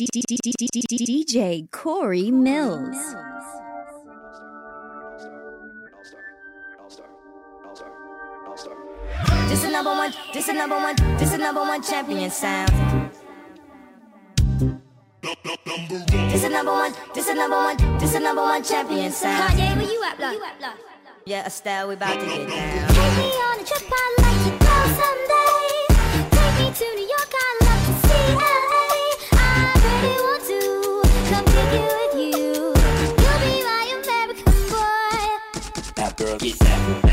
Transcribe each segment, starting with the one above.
DJ Corey Millz. This is number one, this is number one, this is number one champion sound. This is number one, this is number one, this is number one champion sound. Kanye, where you at, block? Yeah, Estelle, we about to get down. Be on a trip, I like to go someday. Get that.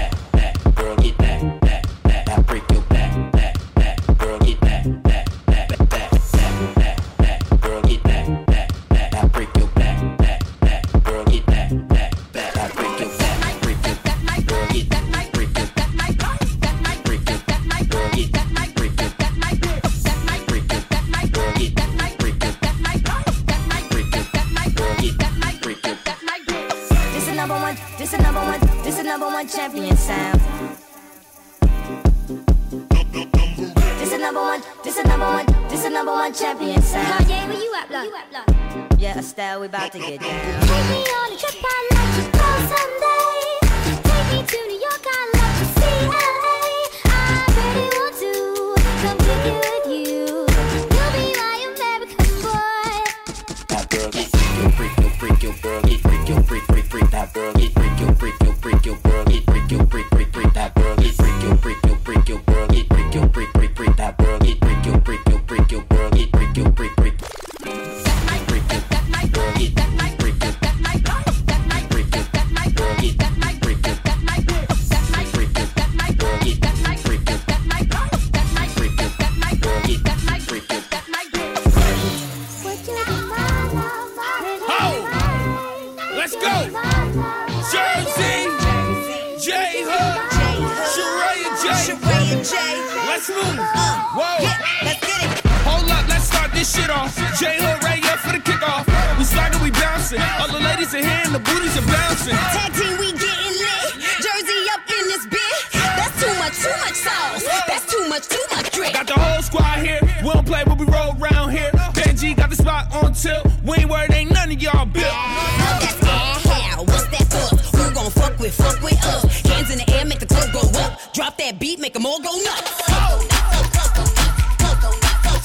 titties are here and the booties are bouncing. Tag team, we getting lit. Jersey up in this bitch. That's too much, too much sauce. That's too much, too much drink. Got the whole squad here. We don't play, but we roll around here. Benji got the spot on tilt. We ain't worried, ain't none of y'all built. Oh, that's bad how. What's that for? Who gon' fuck with, fuck with us? Hands in the air, make the club go up. Drop that beat, make them all go nuts.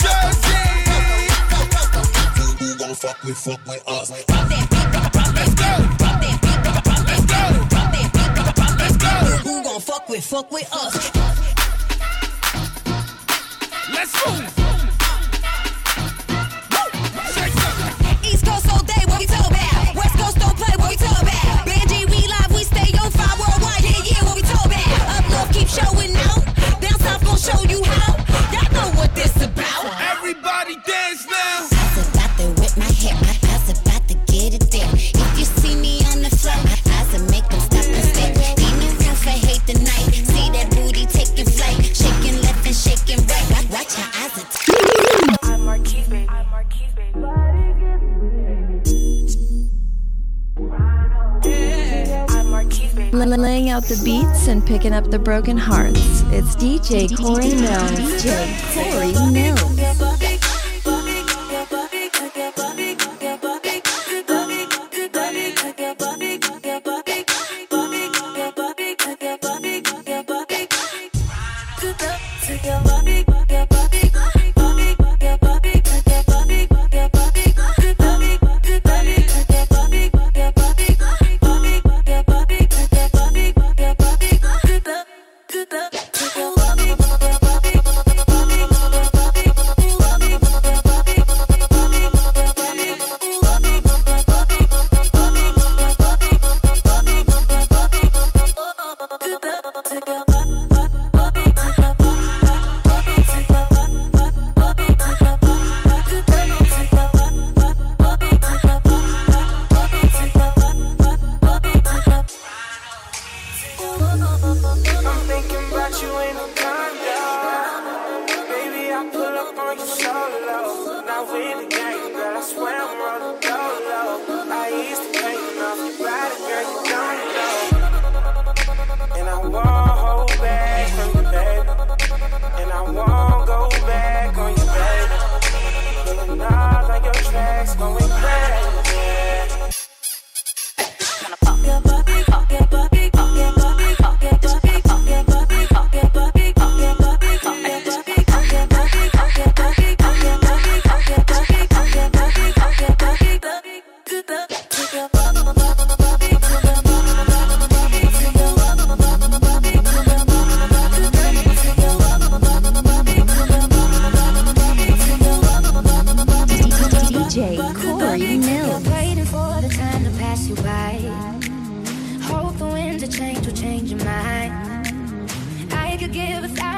Jersey! Who gon' fuck with, fuck with us? Drop that fuck with us. out the beats and picking up the broken hearts. It's DJ Corey Millz. DJ Corey Millz. change will change your mind. I could give a thousand.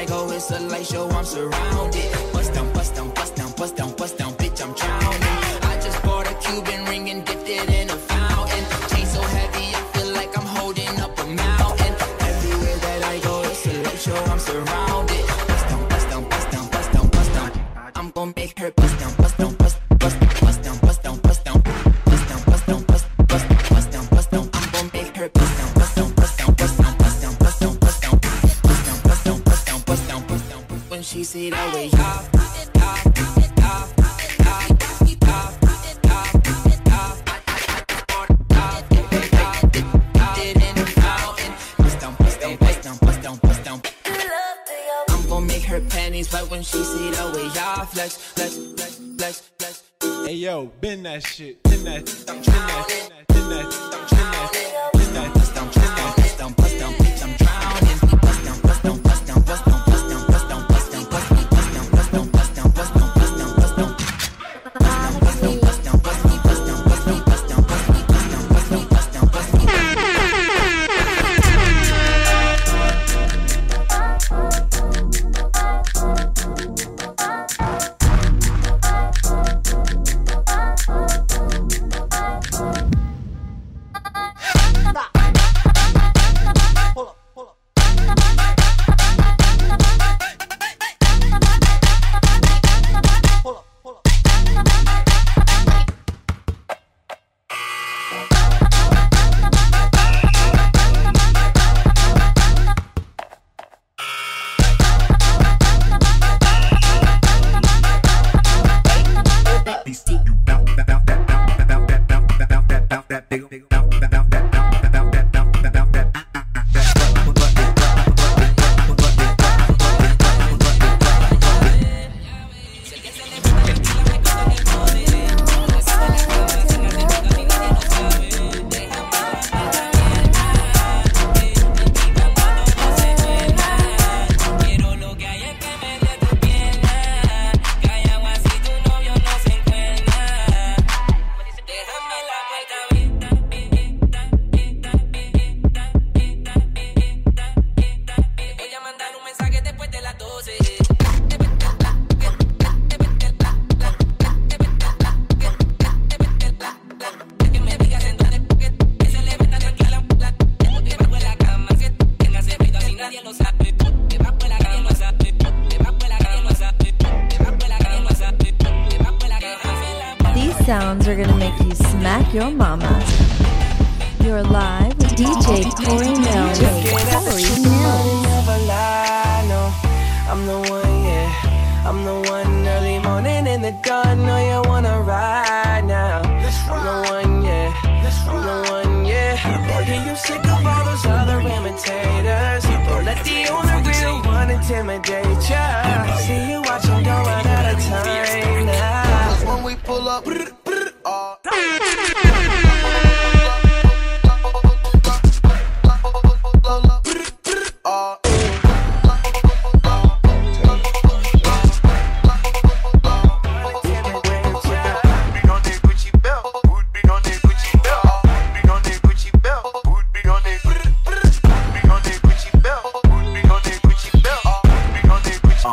I go, oh, it's a light show, I'm surrounded. Bust down, bust down, bust down, bust down, bust down.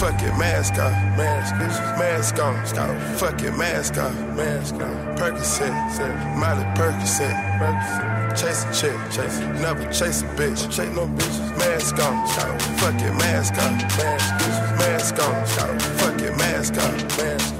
Fucking mask on, mask, on, mask on, fucking mask on, mask on. Percocet, Miley Percocet, chase a chick, chase, never chase a bitch, chase no bitches. Mask on, fucking mask on, mask, mask on, fucking mask on, mask.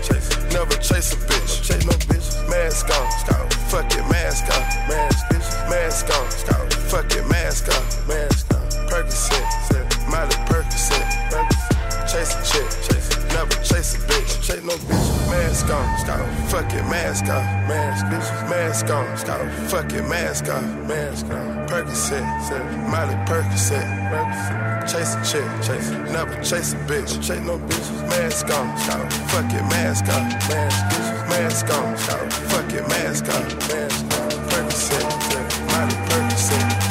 mask off, mask, on, fucking mask off, mask on. Percocet, Molly Percocet, chase a chick, chase, never chase a bitch, chase no bitches, mask on, fucking mask off, mask, on, fucking mask off, mask on. Percocet, Molly Percocet,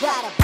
Hold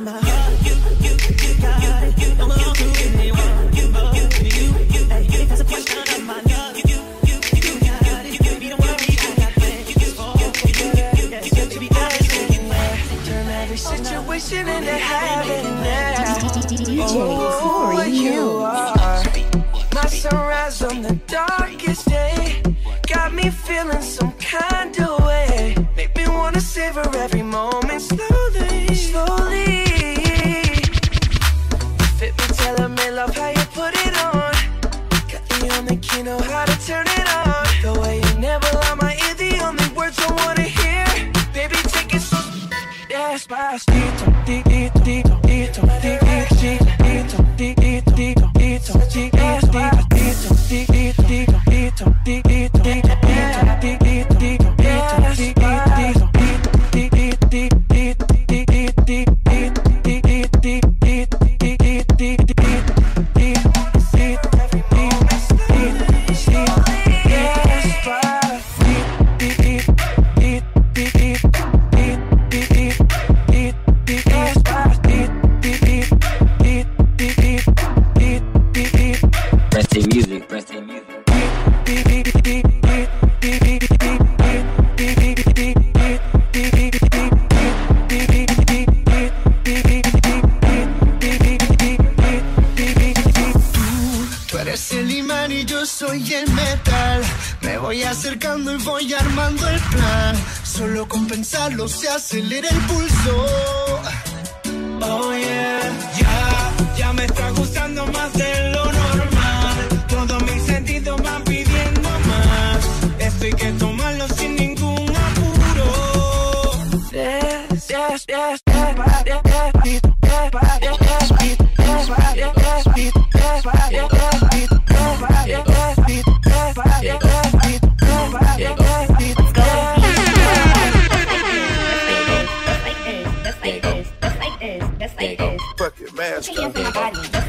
my heart. 去年是他八零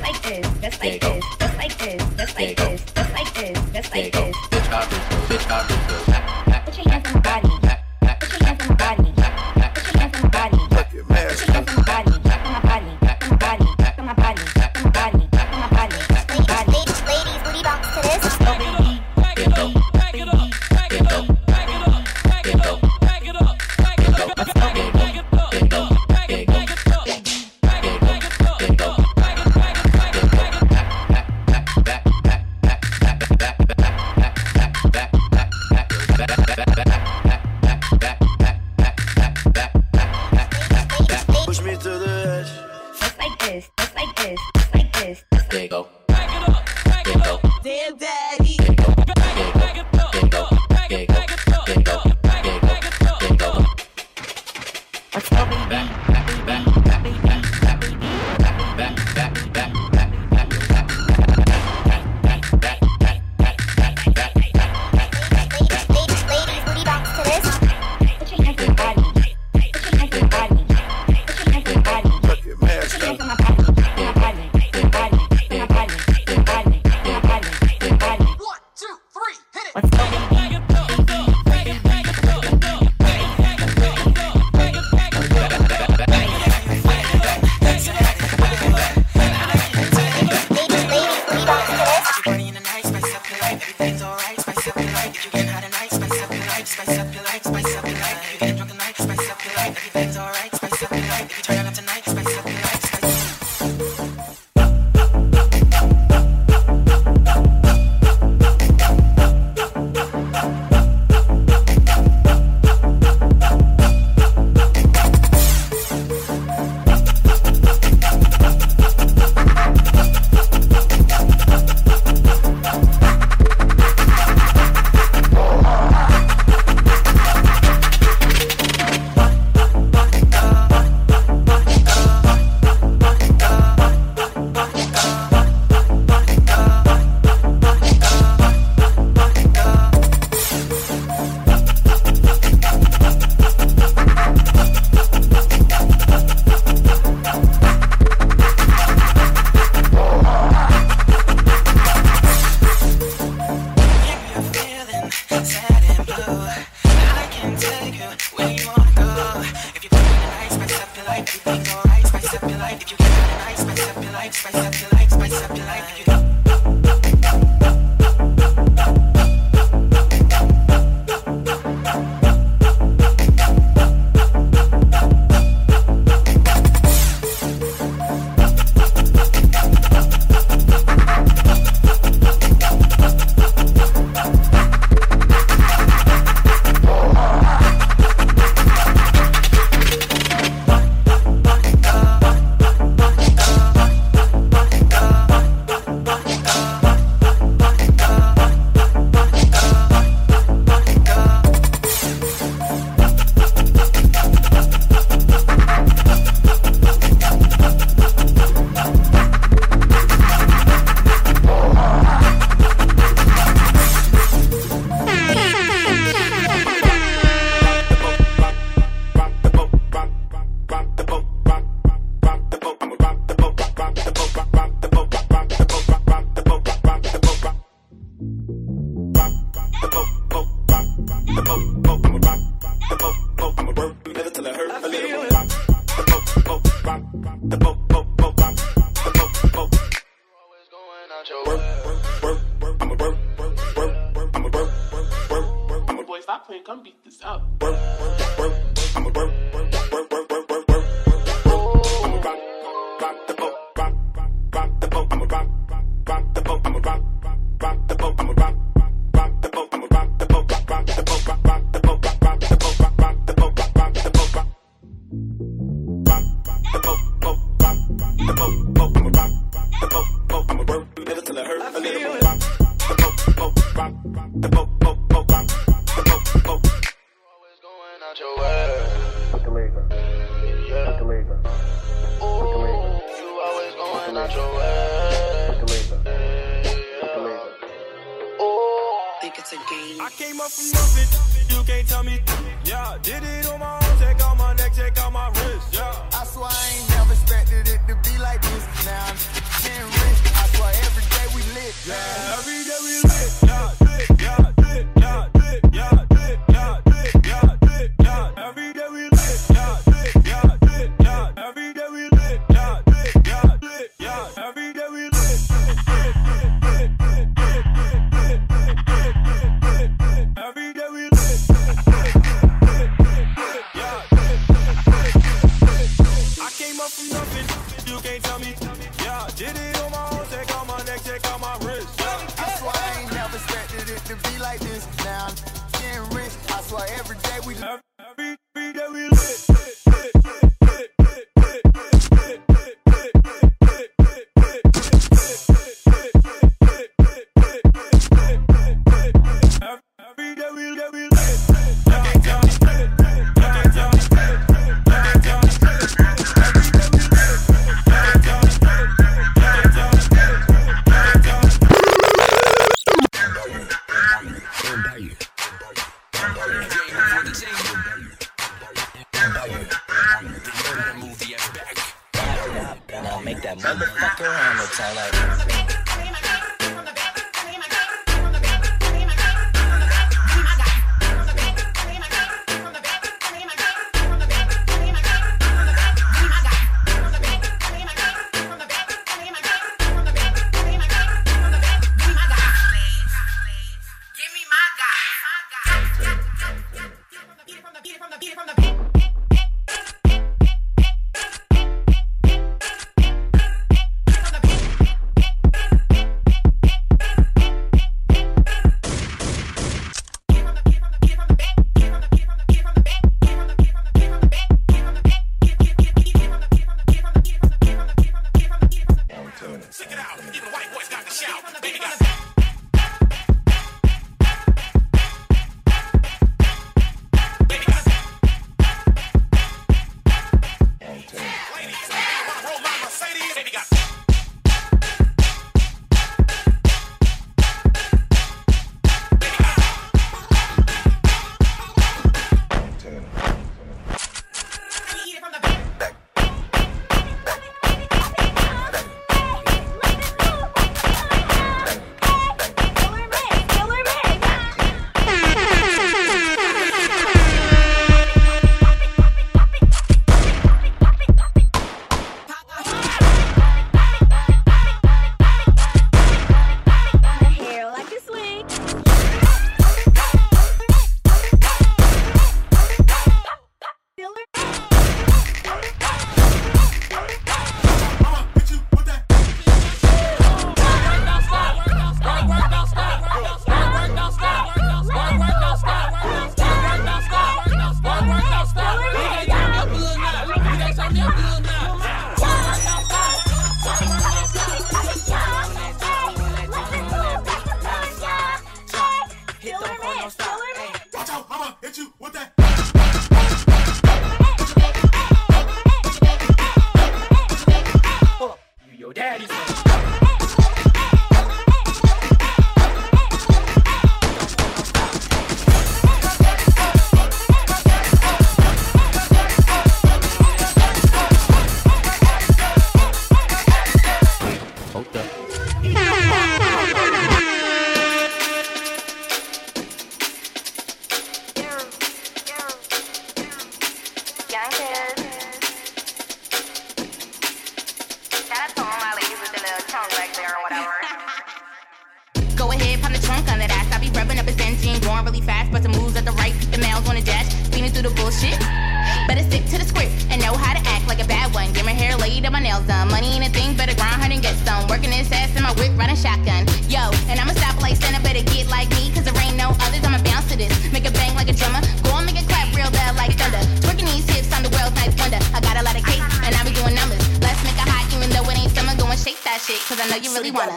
nails done. Money ain't a thing, better grind hard and get some. Working this ass in my whip, riding shotgun. Yo, and I'ma stop like Santa, better get like me, cause there ain't no others. I'ma bounce to this. Make it bang like a drummer. Go and make it clap real loud like thunder. Twerking these hips, I'm the world's nice wonder. I got a lot of cake and I be doing numbers. Let's make it hot, even though it ain't summer. Go and shake that shit, cause I know you really wanna.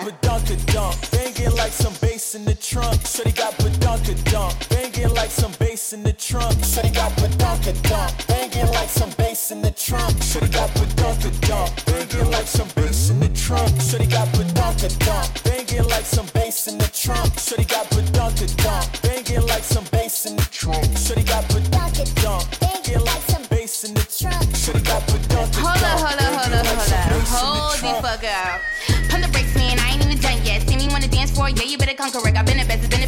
Dunk, banging like some bass in the trunk. Shorty got dunk, banging like some bass in the trunk. Shorty got badonka banging like some bass in the trunk. Shorty got badonka badonka banging like some bass in the trunk. Shorty got badonka banging like some bass in the trunk. Shorty got badonka banging like some bass in the trunk. Shorty got badonka Hold up, hold up, hold up, hold up. Hold the fuck up. Pump the brakes, man. I ain't even done yet. See me wanna dance for it? yeah, you better conquer it. I've been a best, been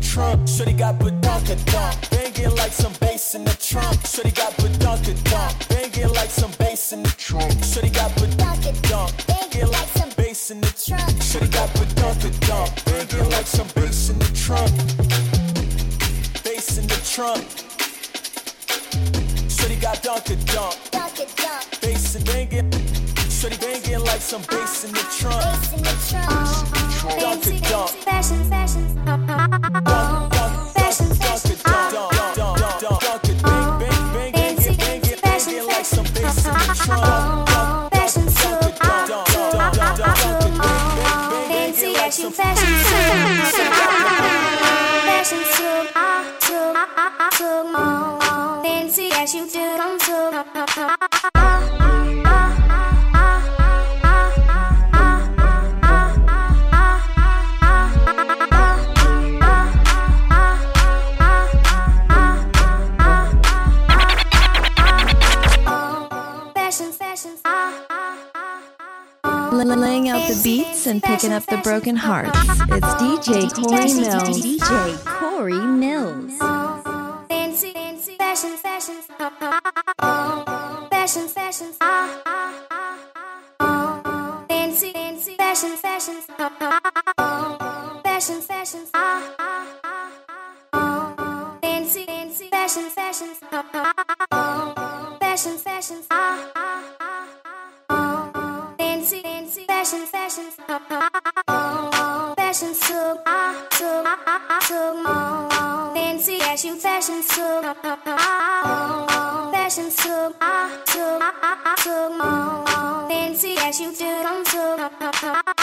trunk. Shorty got badonka dunk. Banging like some bass in the trunk. Shorty got badonka dunk. Banging like some bass in the trunk. Shorty got badonka dunk. Banging like some bass in the trunk. Shorty got badonka dunk. Banging like some bass in the trunk. Bass in the trunk. Shorty got dunka dunk. Bass and banging. Shorty banging like some bass in the trunk. Dunka dunk. Fashion, fashion. Fashion, fashion. Dunk, dunk, dunk, dunk, dunk, bang, bang, bang, banging, banging, banging like some bass in the trunk. Dunk, Fashion, dunk, dunk, dunk, dunk, dunk, dunk, dunk, bang, bang, bang, banging like some fashion, fashion, fashion, too, ah, too, ah, ah, too, more. Fancy as you do, come to. The beats and picking up the broken hearts. It's DJ Corey Millz. DJ Corey Millz. fancy, fancy, fashion, fashion, fashion, fashion, fancy, fancy, fashion, fashion, fashion, fashion, fancy, fancy, fashion, fashion, fashion, fashion, fancy, fashion, fashion, oh, oh, oh, oh. fashion took, ah, took, ah, ah, took more. Fancy fashion, fashion took, oh, fashion took, took, took more. Fancy as you do, come took.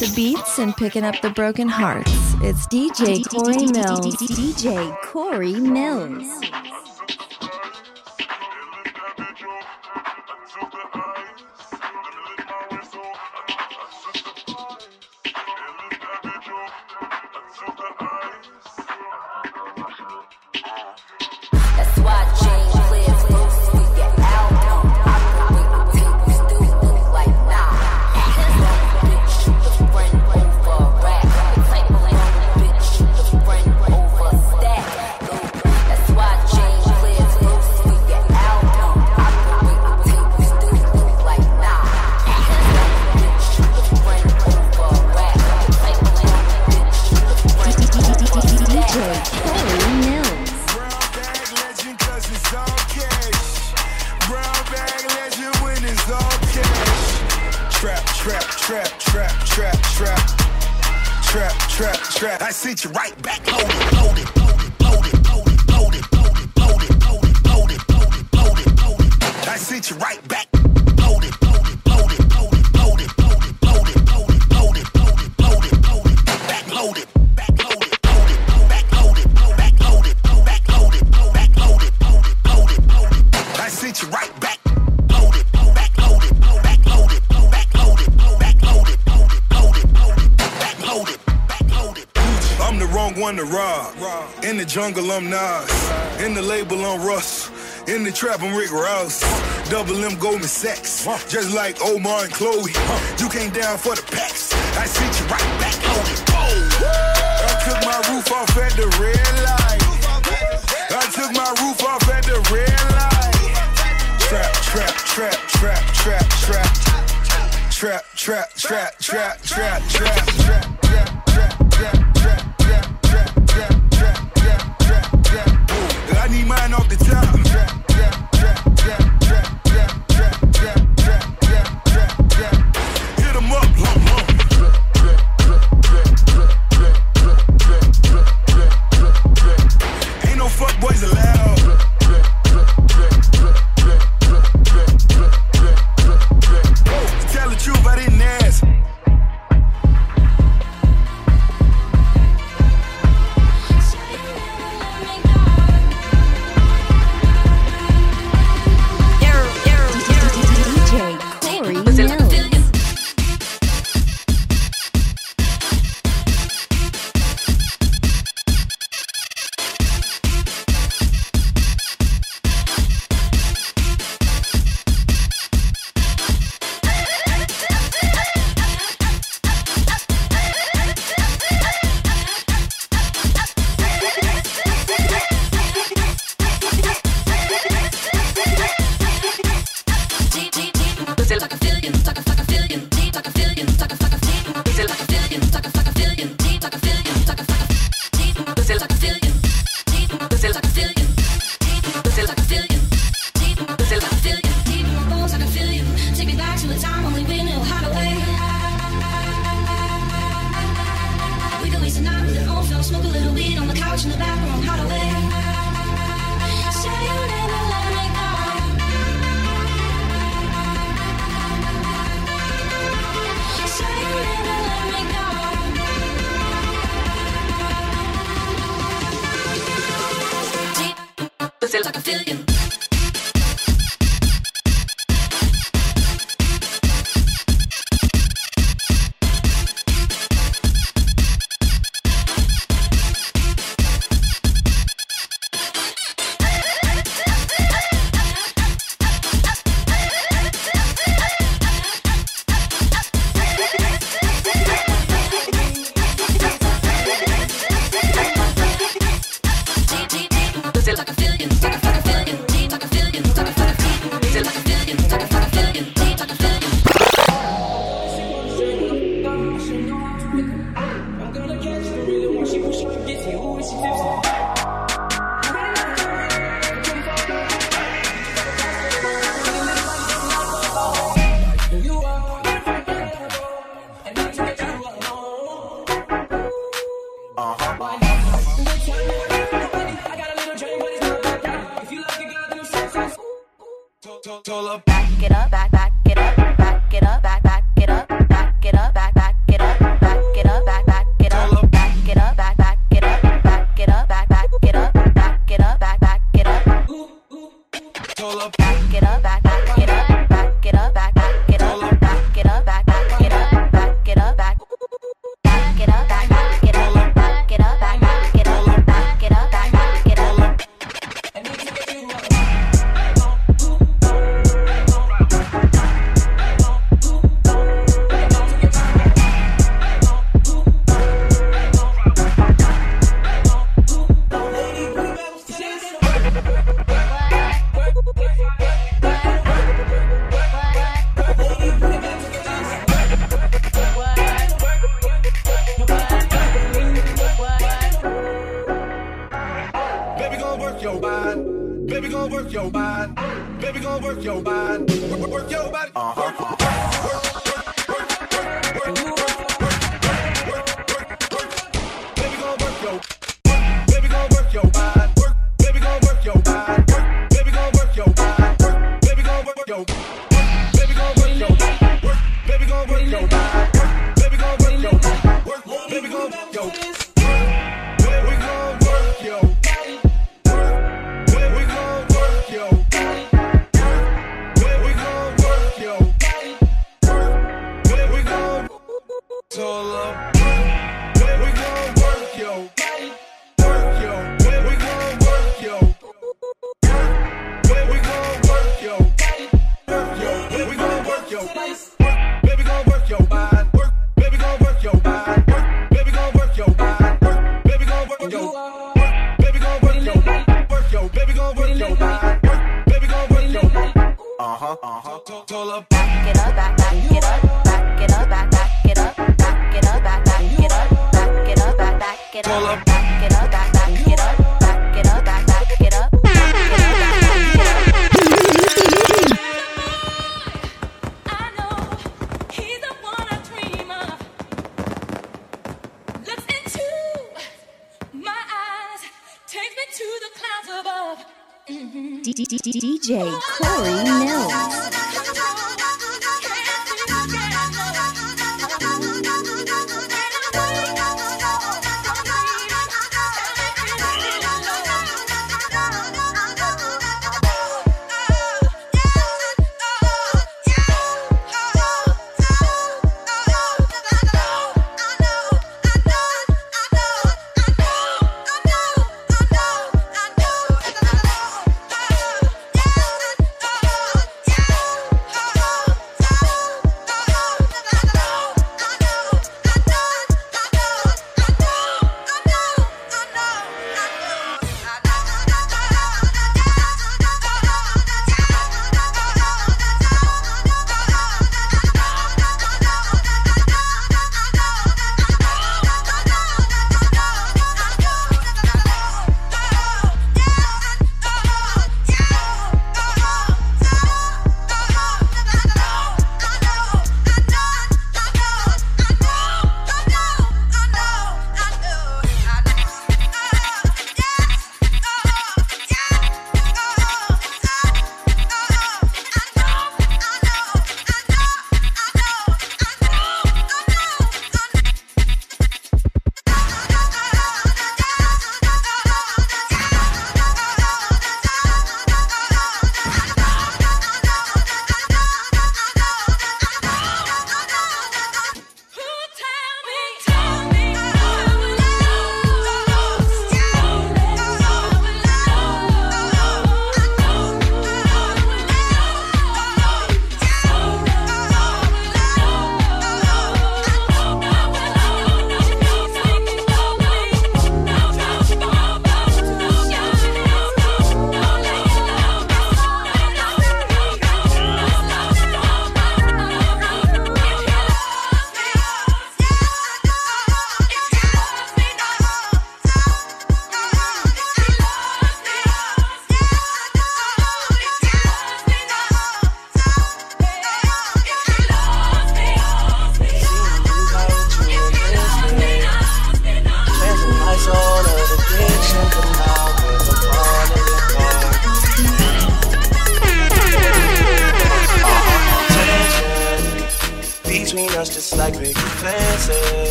the beats and picking up the broken hearts. It's DJ Corey Millz. DJ Corey Millz. Trap, trap, trap, trap. Trap, trap, trap. I sent you right back loaded, loaded, loaded, loaded, loaded, loaded, loaded, loaded, loaded, loaded, loaded. I sent you right In the jungle, I'm Nas. In the label, I'm Russ. In the trap, I'm Rick Ross. Double M Goldman Sachs. Just like Omar and Chloe. You came down for the packs. I sent you right back on it. I took my roof off at the red light. I took my roof off at the red light. Trap, trap, trap, trap, trap, trap. Trap, trap, trap, trap, trap, trap, trap, trap, trap, trap. Man off the top.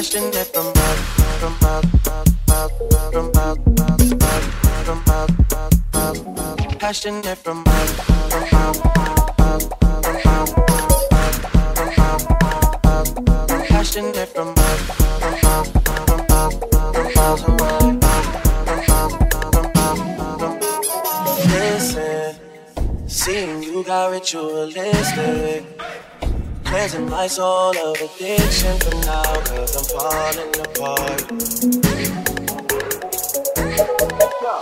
Passionate from mouth, from mouth, mouth, from mouth, mouth, from mouth, mouth, passionate from mouth, from mouth. Listen, seeing you got ritualistic. Cleansing my soul of addiction for now, cause I'm falling apart.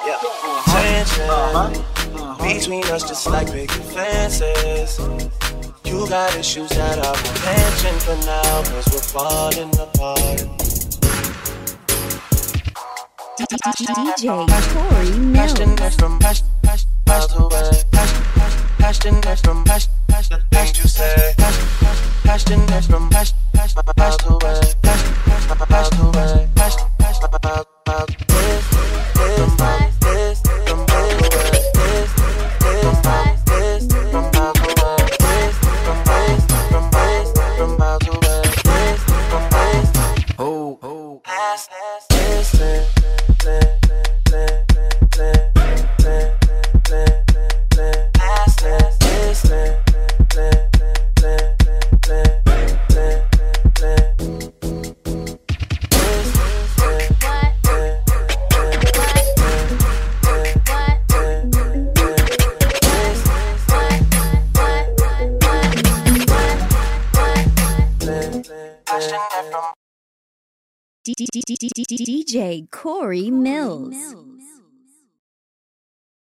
Yeah, tension between us just like big fences. You got issues that I will mention for now, cause we're falling apart. DJ Corey Millz. From past away. Passion, from the things you say. Passionate from past, past, past away. Past, DJ Corey Millz.